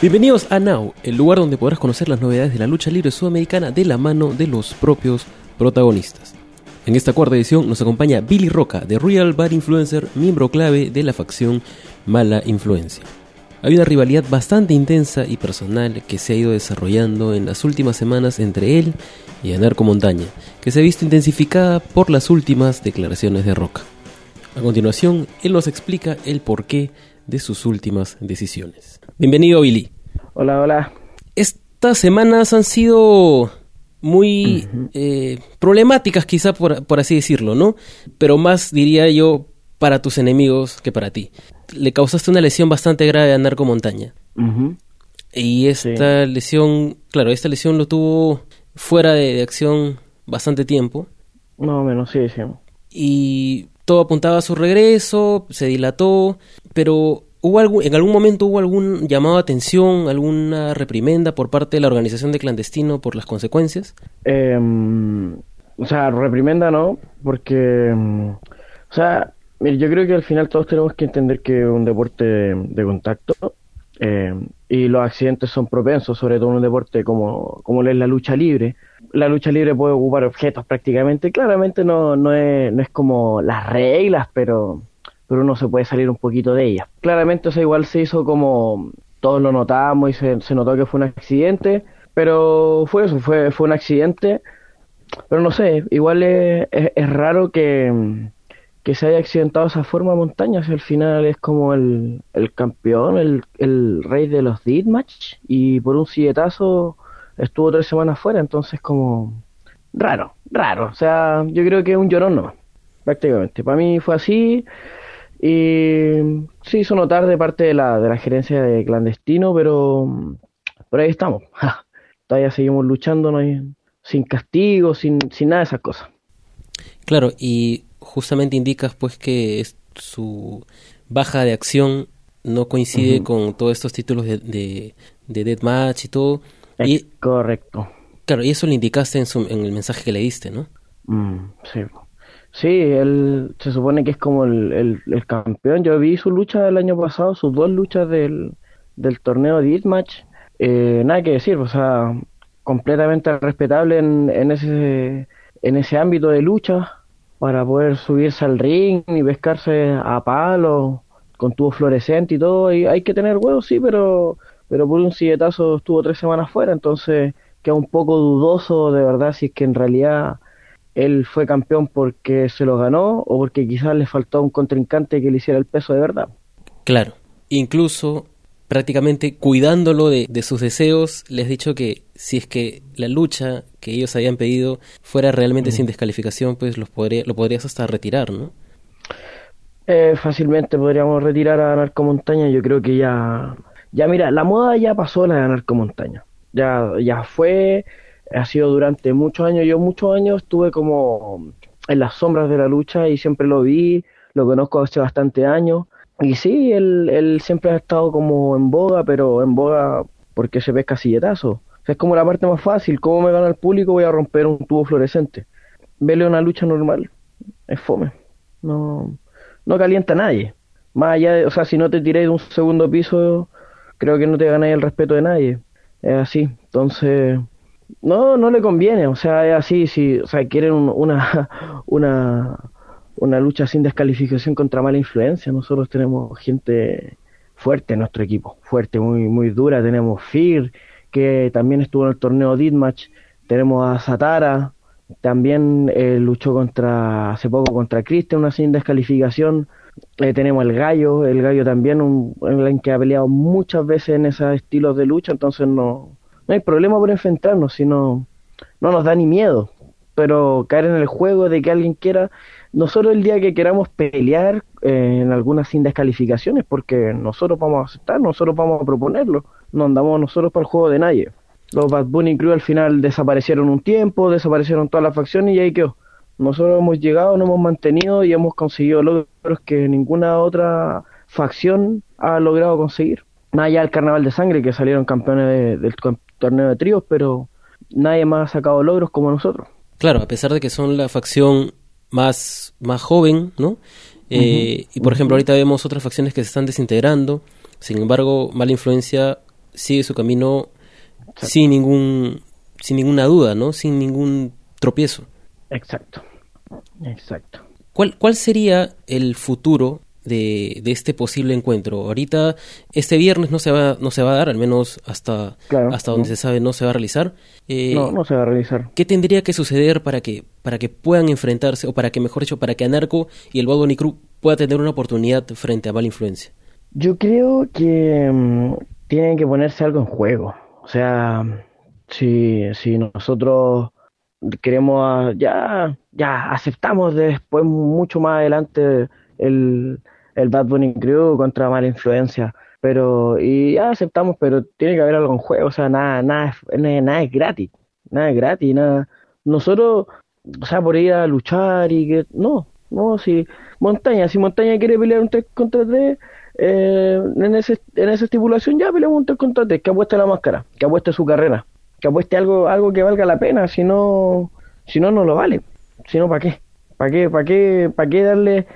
Bienvenidos a Now, el lugar donde podrás conocer las novedades de la lucha libre sudamericana de la mano de los propios protagonistas. En esta cuarta edición nos acompaña Billy Roca, de Real Bad Influencer, miembro clave de la facción Mala Influencia. Hay una rivalidad bastante intensa y personal que se ha ido desarrollando en las últimas semanas entre él y Anarco Montaña, que se ha visto intensificada por las últimas declaraciones de Roca. A continuación, él nos explica el porqué de sus últimas decisiones. Bienvenido, Billy. Hola, hola. Estas semanas han sido muy eh, problemáticas, quizá por, por así decirlo, ¿no? Pero más, diría yo, para tus enemigos que para ti. Le causaste una lesión bastante grave a Narco Montaña. Y esta lesión, claro, esta lesión lo tuvo fuera de, acción bastante tiempo. No, menos, sí, sí. Y todo apuntaba a su regreso, se dilató, pero ¿Hubo algún, ¿En algún momento hubo algún llamado a atención, alguna reprimenda por parte de la organización de clandestino por las consecuencias? Em, o sea, reprimenda no, porque, em, o sea, yo creo que al final todos tenemos que entender que es un deporte de, contacto em, y los accidentes son propensos, sobre todo en un deporte como, como es la lucha libre. La lucha libre puede ocupar objetos prácticamente, claramente no, no, es, no es como las reglas, pero pero uno se puede salir un poquito de ella. Claramente, eso igual se hizo como todos lo notamos y se, notó que fue un accidente, pero fue eso, fue, fue un accidente. Pero no sé, igual es, es, raro que, que, se haya accidentado de esa forma montaña, si al final es como el, el campeón, el, el, rey de los Deathmatch, y por un silletazo estuvo tres semanas fuera, entonces como raro, raro. O sea, yo creo que es un llorón nomás, prácticamente. Para mí fue así. Y sí hizo notar de parte de la, de la gerencia de clandestino, pero por ahí estamos. Todavía seguimos luchando, no hay, sin castigo, sin, sin nada de esas cosas. Claro, y justamente indicas pues que su baja de acción no coincide con todos estos títulos de, de, de Deathmatch y todo. y, correcto. Claro, y eso lo indicaste en, su, en el mensaje que le diste, ¿no? Mm, sí. Sí, él se supone que es como el, el, campeón. Yo vi su lucha del año pasado, sus dos luchas del, del torneo de Match. Eh, nada que decir, o sea, completamente respetable en, en, ese, en ese ámbito de lucha para poder subirse al ring y pescarse a palo con tubo fluorescente y todo. Y hay que tener huevos, sí, pero, pero por un silletazo estuvo tres semanas fuera, entonces queda un poco dudoso de verdad si es que en realidad él fue campeón porque se lo ganó o porque quizás le faltó un contrincante que le hiciera el peso de verdad. Claro, incluso prácticamente cuidándolo de, sus deseos, les he dicho que si es que la lucha que ellos habían pedido fuera realmente sin descalificación, pues los podría, lo podrías hasta retirar, ¿no? Eh, fácilmente podríamos retirar a Narcomontaña, yo creo que ya... Ya mira, la moda ya pasó la de Narcomontaña. Ya, ya fue, ha sido durante muchos años. Yo muchos años estuve como en las sombras de la lucha y siempre lo vi, lo conozco hace bastante años. Y sí, él, él siempre ha estado como en boga, pero en boga porque se pesca silletazo. es como la parte más fácil. ¿Cómo me gana el público? Voy a romper un tubo fluorescente. Vele una lucha normal. Es fome. No, no calienta a nadie. Más allá de, o sea, si no te tiráis de un segundo piso, creo que no te ganáis el respeto de nadie. Es así. Entonces, no, no le conviene, o sea, es así, si, o sea, quieren una, una, una lucha sin descalificación contra mala influencia, nosotros tenemos gente fuerte en nuestro equipo, fuerte, muy, muy dura, tenemos Fir, que también estuvo en el torneo Ditmatch, tenemos a Satara, también eh, luchó contra, hace poco contra Christian, una sin descalificación, eh, tenemos el Gallo, el Gallo también, un, en que ha peleado muchas veces en esos estilos de lucha, entonces no, no hay problema por enfrentarnos, sino no nos da ni miedo. Pero caer en el juego de que alguien quiera, nosotros el día que queramos pelear eh, en algunas sin descalificaciones, porque nosotros vamos a aceptar, nosotros vamos a proponerlo, no andamos nosotros para el juego de nadie. Los Bad Bunny Crew al final desaparecieron un tiempo, desaparecieron todas las facciones y ahí quedó. Nosotros hemos llegado, nos hemos mantenido y hemos conseguido logros que ninguna otra facción ha logrado conseguir. Más allá del Carnaval de Sangre, que salieron campeones del, torneo de tríos, pero nadie más ha sacado logros como nosotros. Claro, a pesar de que son la facción más, más joven, ¿no? Eh, y por ejemplo, ahorita vemos otras facciones que se están desintegrando. Sin embargo, Mala Influencia sigue su camino sin ningún sin ninguna duda, ¿no? Sin ningún tropiezo. Exacto. Exacto. ¿Cuál, cuál sería el futuro de, de, este posible encuentro. Ahorita, este viernes no se va, no se va a dar, al menos hasta, hasta donde se sabe no se va a realizar. Eh, no, no se va a realizar. ¿Qué tendría que suceder para que, para que puedan enfrentarse, o para que, mejor dicho, para que Anarco y el Bad Bunny Crew pueda tener una oportunidad frente a Mala Influencia? Yo creo que mm, tienen que ponerse algo en juego. O sea, si, si nosotros queremos, ya, ya aceptamos después, mucho más adelante, el, el Bad Bunny Crew contra Mala Influencia. Pero, y ya aceptamos, pero tiene que haber algo en juego, o sea, nada, nada, nada es gratis, nada es gratis, nada. Nosotros, o sea, por ir a luchar y que, no, no, si Montaña, si Montaña quiere pelear un 3 contra 3, eh, en, ese, en esa estipulación ya peleamos un 3 contra 3, que apueste la máscara, que apueste su carrera, que apueste algo, algo que valga la pena, si no, si no, no lo vale, si no, ¿para qué? ¿Para qué, para qué, para qué darle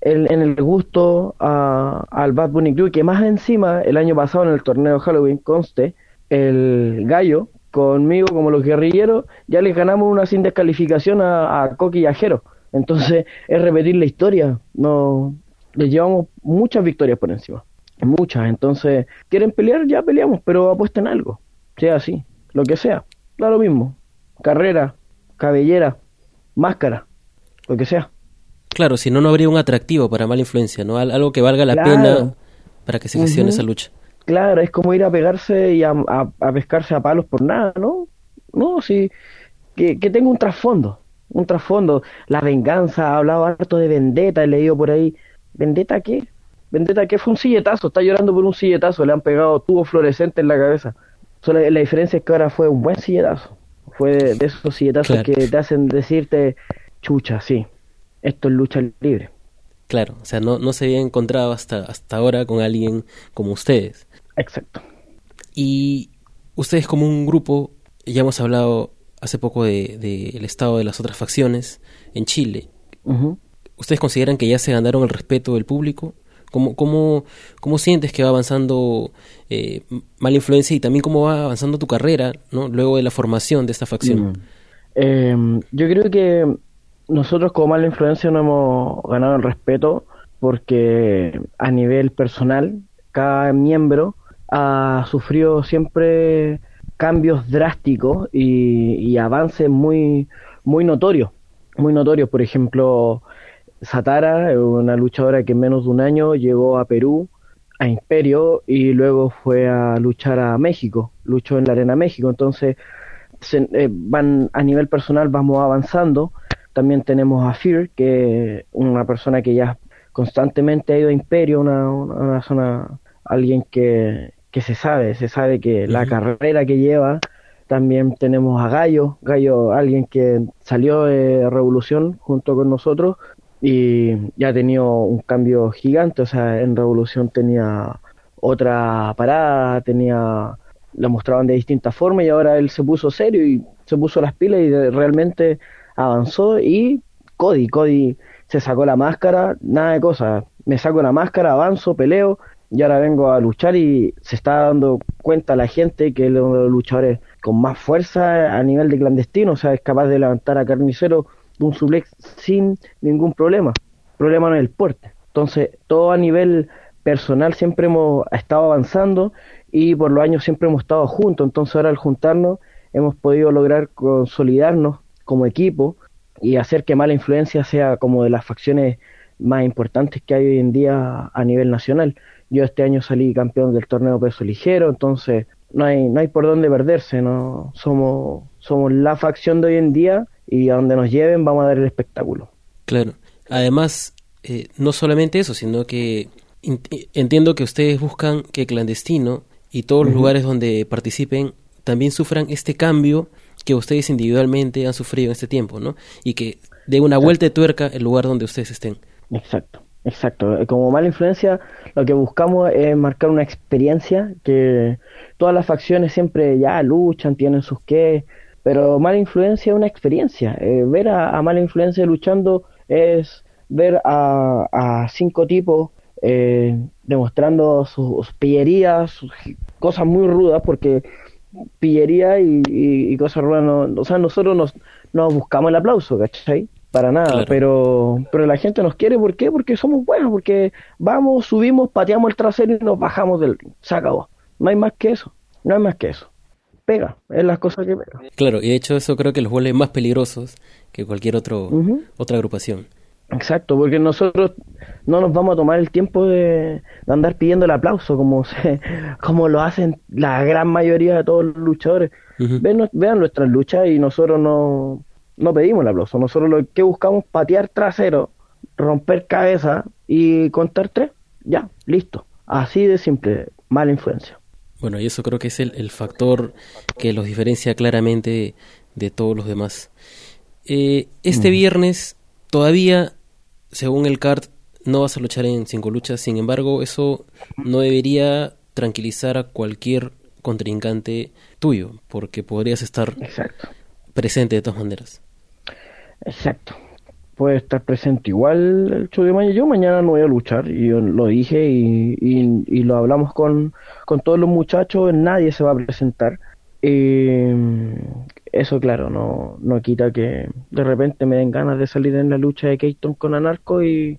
el, en el gusto a, al Bad Bunny Crew, que más encima el año pasado en el torneo Halloween conste, el gallo, conmigo como los guerrilleros, ya les ganamos una sin descalificación a, a Coqui y a Jero. Entonces es repetir la historia, no les llevamos muchas victorias por encima, muchas. Entonces, quieren pelear, ya peleamos, pero apuesten algo, sea así, lo que sea, da lo mismo, carrera, cabellera, máscara, lo que sea. Claro, si no, no habría un atractivo para mala influencia, ¿no? Algo que valga la pena para que se gestione esa lucha. Claro, es como ir a pegarse y a, pescarse a palos por nada, ¿no? No, sí, que, que tenga un trasfondo, un trasfondo. La venganza, ha hablado harto de vendetta, he leído por ahí. ¿Vendetta qué? ¿Vendetta qué? Fue un silletazo, está llorando por un silletazo, le han pegado tubo fluorescente en la cabeza. Solo la, diferencia es que ahora fue un buen silletazo. Fue de, esos silletazos que te hacen decirte, chucha, sí, esto es lucha libre. Claro, o sea, no, no se había encontrado hasta, hasta ahora con alguien como ustedes. Exacto. Y ustedes como un grupo, ya hemos hablado hace poco del de, el estado de las otras facciones en Chile. ¿Ustedes consideran que ya se ganaron el respeto del público? ¿Cómo, cómo, cómo sientes que va avanzando eh, Mala Influencia y también cómo va avanzando tu carrera ¿no? luego de la formación de esta facción? Em, yo creo que nosotros como mala influencia no hemos ganado el respeto porque a nivel personal cada miembro ha sufrido siempre cambios drásticos y, avances muy muy notorios muy notorios. Por ejemplo Satara una luchadora que en menos de un año llegó a Perú a Imperio y luego fue a luchar a México luchó en la arena México. Entonces eh, van a nivel personal vamos avanzando también tenemos a Fear, que una persona que ya constantemente ha ido a Imperio, una, una, zona, alguien que, que, se sabe, se sabe que la carrera que lleva. También tenemos a Gallo, Gallo, alguien que salió de Revolución junto con nosotros y ya ha tenido un cambio gigante, o sea, en Revolución tenía otra parada, tenía la mostraban de distintas formas y ahora él se puso serio y se puso las pilas y realmente avanzó y Cody, Cody se sacó la máscara, nada de cosas, me saco la máscara, avanzo, peleo y ahora vengo a luchar y se está dando cuenta la gente que es uno de los luchadores con más fuerza a nivel de clandestino, o sea, es capaz de levantar a Carnicero de un suplex sin ningún problema. Problema no es el porte. Entonces, todo a nivel personal siempre hemos estado avanzando y por los años siempre hemos estado juntos. Entonces, ahora al juntarnos hemos podido lograr consolidarnos como equipo y hacer que Mala Influencia sea como de las facciones más importantes que hay hoy en día a nivel nacional. Yo este año salí campeón del torneo peso ligero, entonces no hay, no hay por dónde perderse, no somos, somos la facción de hoy en día y a donde nos lleven vamos a dar el espectáculo. Claro. Además, eh, no solamente eso, sino que entiendo que ustedes buscan que clandestino y todos los lugares donde participen también sufran este cambio que ustedes individualmente han sufrido en este tiempo, ¿no? Y que dé una vuelta de tuerca el lugar donde ustedes estén. Exacto, exacto. Como mala influencia, lo que buscamos es marcar una experiencia que todas las facciones siempre ya luchan, tienen sus qué, pero mala influencia es una experiencia. Eh, ver a, mala influencia luchando es ver a, cinco tipos eh, demostrando sus, pillerías, sus cosas muy rudas, porque pillería y, cosas rudas, no, o sea, nosotros nos, nos buscamos el aplauso, ¿cachai? Para nada, pero, pero la gente nos quiere, ¿por qué? Porque somos buenos, porque vamos, subimos, pateamos el trasero y nos bajamos del ring. Se acabó. No hay más que eso, no hay más que eso. Pega, es las cosas que pega. Claro, y de hecho eso creo que los vuelve más peligrosos que cualquier otro, otra agrupación. Exacto, porque nosotros no nos vamos a tomar el tiempo de, andar pidiendo el aplauso como, se, como lo hacen la gran mayoría de todos los luchadores. vean, vean nuestras luchas y nosotros no, no pedimos el aplauso. Nosotros lo que buscamos patear trasero, romper cabeza y contar tres. Ya, listo. Así de simple, mala influencia. Bueno, y eso creo que es el, factor que los diferencia claramente de, todos los demás. Eh, este viernes todavía según el CART, no vas a luchar en cinco luchas. Sin embargo, eso no debería tranquilizar a cualquier contrincante tuyo, porque podrías estar presente de todas maneras. Exacto. Puede estar presente igual el show de mañana. Yo mañana no voy a luchar, y yo lo dije y, y, lo hablamos con, con todos los muchachos. Nadie se va a presentar. Eh, eso, claro, no, no quita que de repente me den ganas de salir en la lucha de Keaton con Anarco y,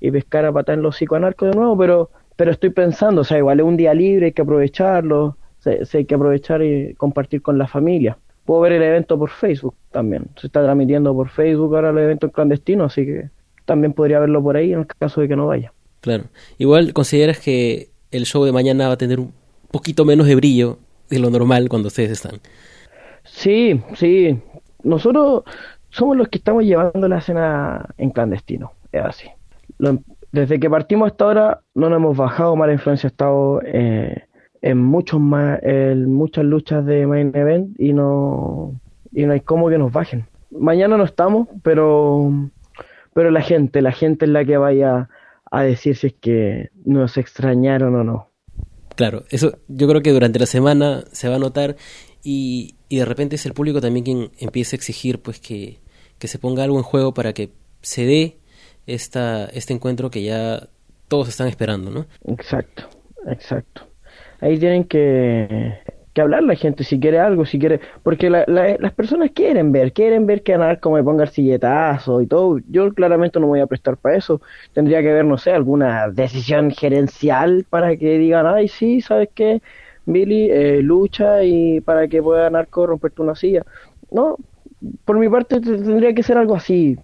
pescar a patar en los psicoanarcos de nuevo, pero, pero estoy pensando, o sea, igual es un día libre, hay que aprovecharlo, se, hay que aprovechar y compartir con la familia. Puedo ver el evento por Facebook también, se está transmitiendo por Facebook ahora el evento clandestino, así que también podría verlo por ahí en el caso de que no vaya. Claro, igual consideras que el show de mañana va a tener un poquito menos de brillo de lo normal cuando ustedes están. Sí, sí. Nosotros somos los que estamos llevando la escena en clandestino, es así. desde que partimos hasta ahora no nos hemos bajado, mala influencia ha estado eh, en muchos más, en muchas luchas de main event y no y no hay cómo que nos bajen. Mañana no estamos, pero pero la gente, la gente es la que vaya a decir si es que nos extrañaron o no. Claro, eso yo creo que durante la semana se va a notar y, y de repente es el público también quien empieza a exigir pues que, que se ponga algo en juego para que se dé esta, este encuentro que ya todos están esperando, ¿no? Exacto, exacto. Ahí tienen que, que hablar la gente si quiere algo, si quiere, porque las personas quieren ver, quieren ver que Anarco me ponga el silletazo y todo. Yo claramente no me voy a prestar para eso. Tendría que ver, no sé, alguna decisión gerencial para que digan, ay, sí, ¿sabes qué? Billy, eh, lucha y para que pueda Narco romperte una silla. No, por mi parte tendría que ser algo así,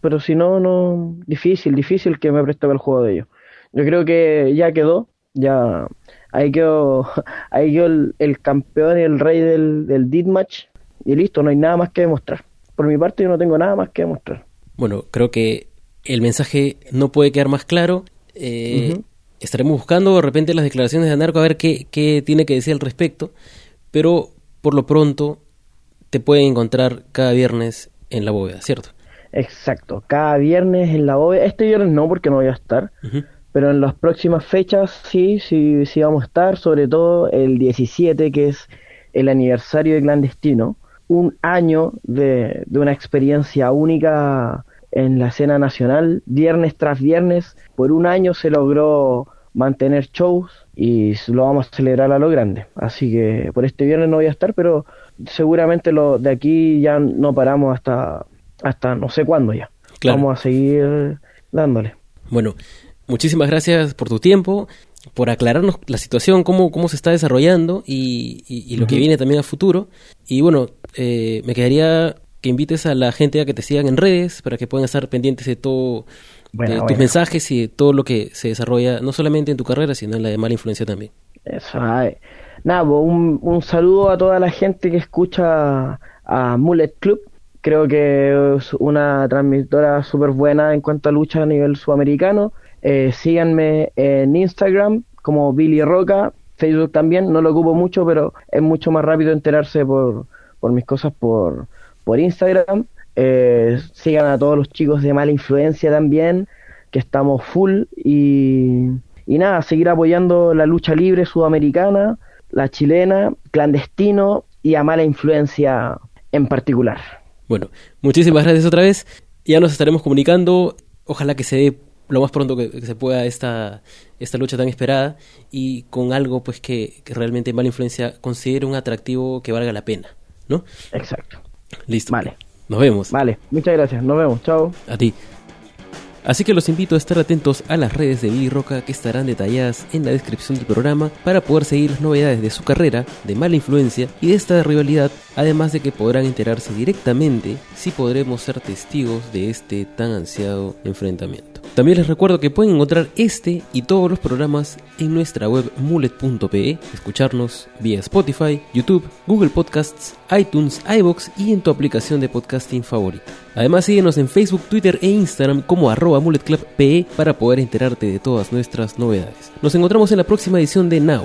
pero si no, no, difícil, difícil que me preste el juego de ellos. Yo creo que ya quedó, ya ahí quedó, ahí quedó el, campeón y el rey del, del Match y listo, no hay nada más que demostrar. Por mi parte yo no tengo nada más que demostrar. Bueno, creo que el mensaje no puede quedar más claro. Eh, estaremos buscando de repente las declaraciones de Anarco a ver qué, qué tiene que decir al respecto, pero por lo pronto te pueden encontrar cada viernes en la bóveda, ¿cierto? Exacto, cada viernes en la bóveda. Este viernes no, porque no voy a estar, pero en las próximas fechas sí, sí, sí vamos a estar, sobre todo el 17, que es el aniversario de Clandestino, un año de, de una experiencia única en la escena nacional, viernes tras viernes, por un año se logró mantener shows y lo vamos a celebrar a lo grande. Así que por este viernes no voy a estar, pero seguramente lo de aquí ya no paramos hasta hasta no sé cuándo ya. Vamos a seguir dándole. Bueno, muchísimas gracias por tu tiempo, por aclararnos la situación, cómo, cómo se está desarrollando y, lo que viene también a futuro. Y bueno, eh, me quedaría que invites a la gente a que te sigan en redes para que puedan estar pendientes de todo de tus mensajes y de todo lo que se desarrolla, no solamente en tu carrera, sino en la de mala influencia también. Eso, nada, pues, un, un saludo a toda la gente que escucha a Mullet Club. Creo que es una transmisora súper buena en cuanto a lucha a nivel sudamericano. Eh, síganme en Instagram como Billy Roca, Facebook también, no lo ocupo mucho, pero es mucho más rápido enterarse por, por mis cosas por, por Instagram. Eh, sigan a todos los chicos de mala influencia también, que estamos full y, y nada, seguir apoyando la lucha libre sudamericana, la chilena, clandestino y a mala influencia en particular. Bueno, muchísimas gracias otra vez. Ya nos estaremos comunicando. Ojalá que se dé lo más pronto que, se pueda esta, esta lucha tan esperada y con algo pues que, que realmente Mala Influencia considere un atractivo que valga la pena, ¿no? Exacto. Listo. Vale. Nos vemos. Vale, muchas gracias. Nos vemos. Chao. A ti. Así que los invito a estar atentos a las redes de Billy Roca que estarán detalladas en la descripción del programa para poder seguir las novedades de su carrera, de mala influencia y de esta rivalidad, además de que podrán enterarse directamente si podremos ser testigos de este tan ansiado enfrentamiento. También les recuerdo que pueden encontrar este y todos los programas en nuestra web mulet.pe, escucharnos vía Spotify, YouTube, Google Podcasts, iTunes, iBox y en tu aplicación de podcasting favorita. Además síguenos en Facebook, Twitter e Instagram como arroba muletclubpe para poder enterarte de todas nuestras novedades. Nos encontramos en la próxima edición de Now,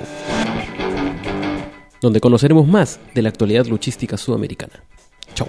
donde conoceremos más de la actualidad luchística sudamericana. Chau.